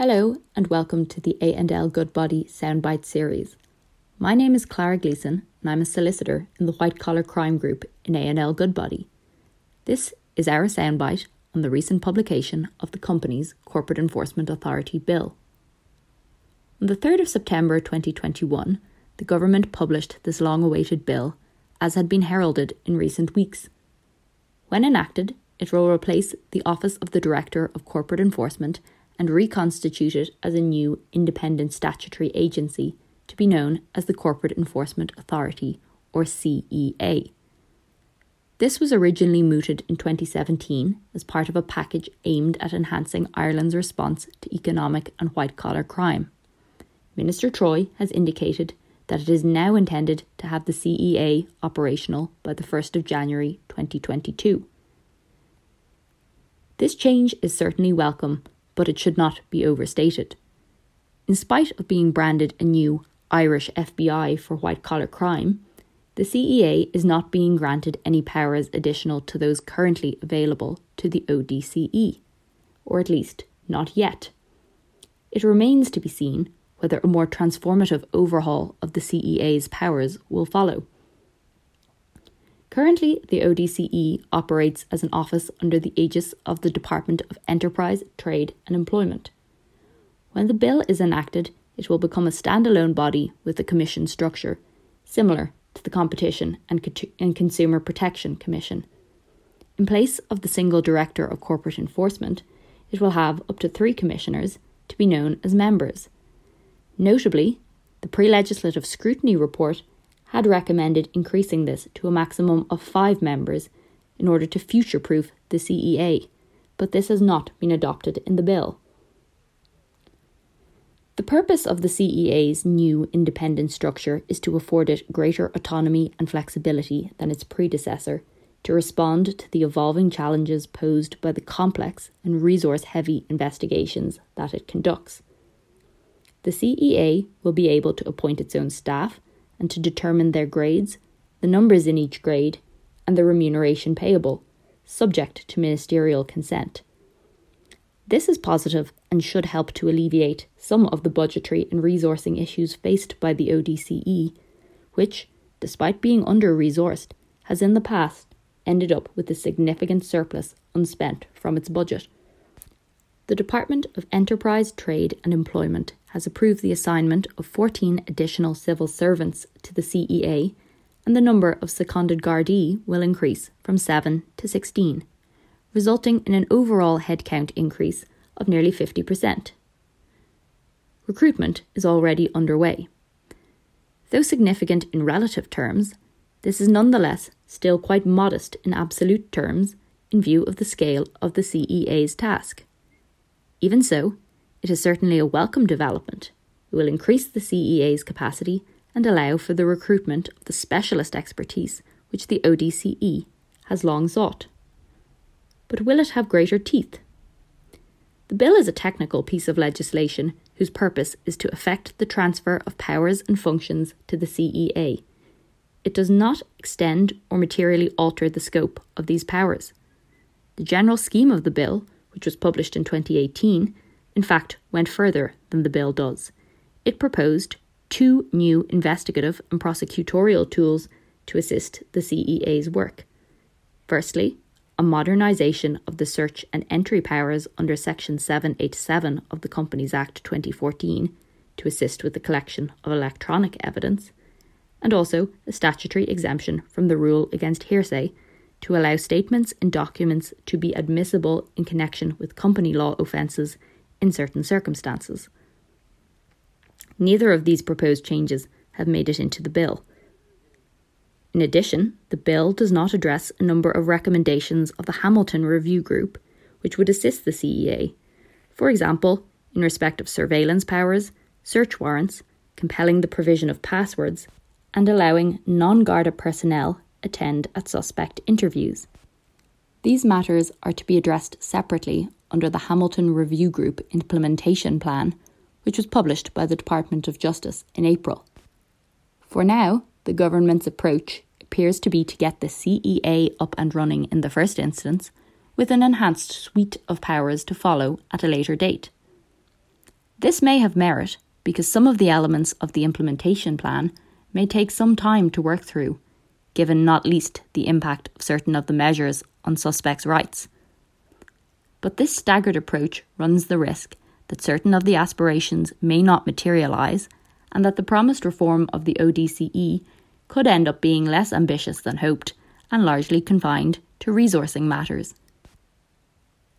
Hello and welcome to the A&L Goodbody Soundbite series. My name is Clara Gleeson and I'm a solicitor in the White Collar Crime Group in A&L Goodbody. This is our soundbite on the recent publication of the Companies Corporate Enforcement Authority Bill. On the 3rd of September 2021, the government published this long awaited bill, as had been heralded in recent weeks. When enacted, it will replace the Office of the Director of Corporate Enforcement and reconstitute it as a new independent statutory agency to be known as the Corporate Enforcement Authority, or CEA. This was originally mooted in 2017 as part of a package aimed at enhancing Ireland's response to economic and white collar crime. Minister Troy has indicated that it is now intended to have the CEA operational by the 1st of January 2022. This change is certainly welcome but it should not be overstated. In spite of being branded a new Irish FBI for white collar crime, the CEA is not being granted any powers additional to those currently available to the ODCE, or at least not yet. It remains to be seen whether a more transformative overhaul of the CEA's powers will follow. Currently, the ODCE operates as an office under the aegis of the Department of Enterprise, Trade and Employment. When the bill is enacted, it will become a standalone body with a commission structure, similar to the Competition and, Co- and Consumer Protection Commission. In place of the single Director of Corporate Enforcement, it will have up to three commissioners to be known as members. Notably, the pre legislative scrutiny report had recommended increasing this to a maximum of five members in order to future proof the CEA, but this has not been adopted in the bill. The purpose of the CEA's new independent structure is to afford it greater autonomy and flexibility than its predecessor to respond to the evolving challenges posed by the complex and resource heavy investigations that it conducts. The CEA will be able to appoint its own staff and to determine their grades, the numbers in each grade, and the remuneration payable, subject to ministerial consent. This is positive and should help to alleviate some of the budgetary and resourcing issues faced by the ODCE, which, despite being under resourced, has in the past ended up with a significant surplus unspent from its budget. The Department of Enterprise, Trade and Employment has approved the assignment of 14 additional civil servants to the CEA, and the number of seconded Gardaí will increase from 7 to 16, resulting in an overall headcount increase of nearly 50%. Recruitment is already underway. Though significant in relative terms, this is nonetheless still quite modest in absolute terms in view of the scale of the CEA's task. Even so, it is certainly a welcome development. It will increase the CEA's capacity and allow for the recruitment of the specialist expertise which the ODCE has long sought. But will it have greater teeth? The bill is a technical piece of legislation whose purpose is to effect the transfer of powers and functions to the CEA. It does not extend or materially alter the scope of these powers. The general scheme of the bill, which was published in 2018, in fact, went further than the bill does. It proposed two new investigative and prosecutorial tools to assist the CEA's work. Firstly, a modernisation of the search and entry powers under Section 787 of the Companies Act 2014 to assist with the collection of electronic evidence, and also a statutory exemption from the rule against hearsay to allow statements in documents to be admissible in connection with company law offences in certain circumstances. Neither of these proposed changes have made it into the bill. In addition, the bill does not address a number of recommendations of the Hamilton Review Group, which would assist the CEA. For example, in respect of surveillance powers, search warrants, compelling the provision of passwords, and allowing non Garda personnel attend at suspect interviews. These matters are to be addressed separately under the Hamilton Review Group Implementation Plan, which was published by the Department of Justice in April. For now, the government's approach appears to be to get the CEA up and running in the first instance, with an enhanced suite of powers to follow at a later date. This may have merit because some of the elements of the implementation plan may take some time to work through, given not least the impact of certain of the measures on suspects' rights. But this staggered approach runs the risk that certain of the aspirations may not materialise and that the promised reform of the ODCE could end up being less ambitious than hoped and largely confined to resourcing matters.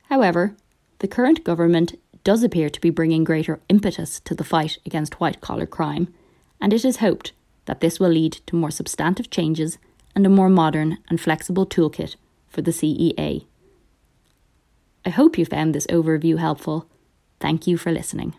However, the current government does appear to be bringing greater impetus to the fight against white collar crime, and it is hoped that this will lead to more substantive changes and a more modern and flexible toolkit for the CEA. I hope you found this overview helpful. Thank you for listening.